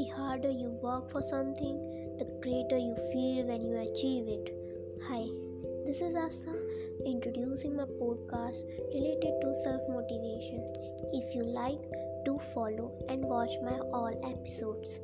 The harder you work for something, the greater you feel when you achieve it. Hi, this is Asta introducing my podcast related to self motivation. If you like, do follow and watch my all episodes.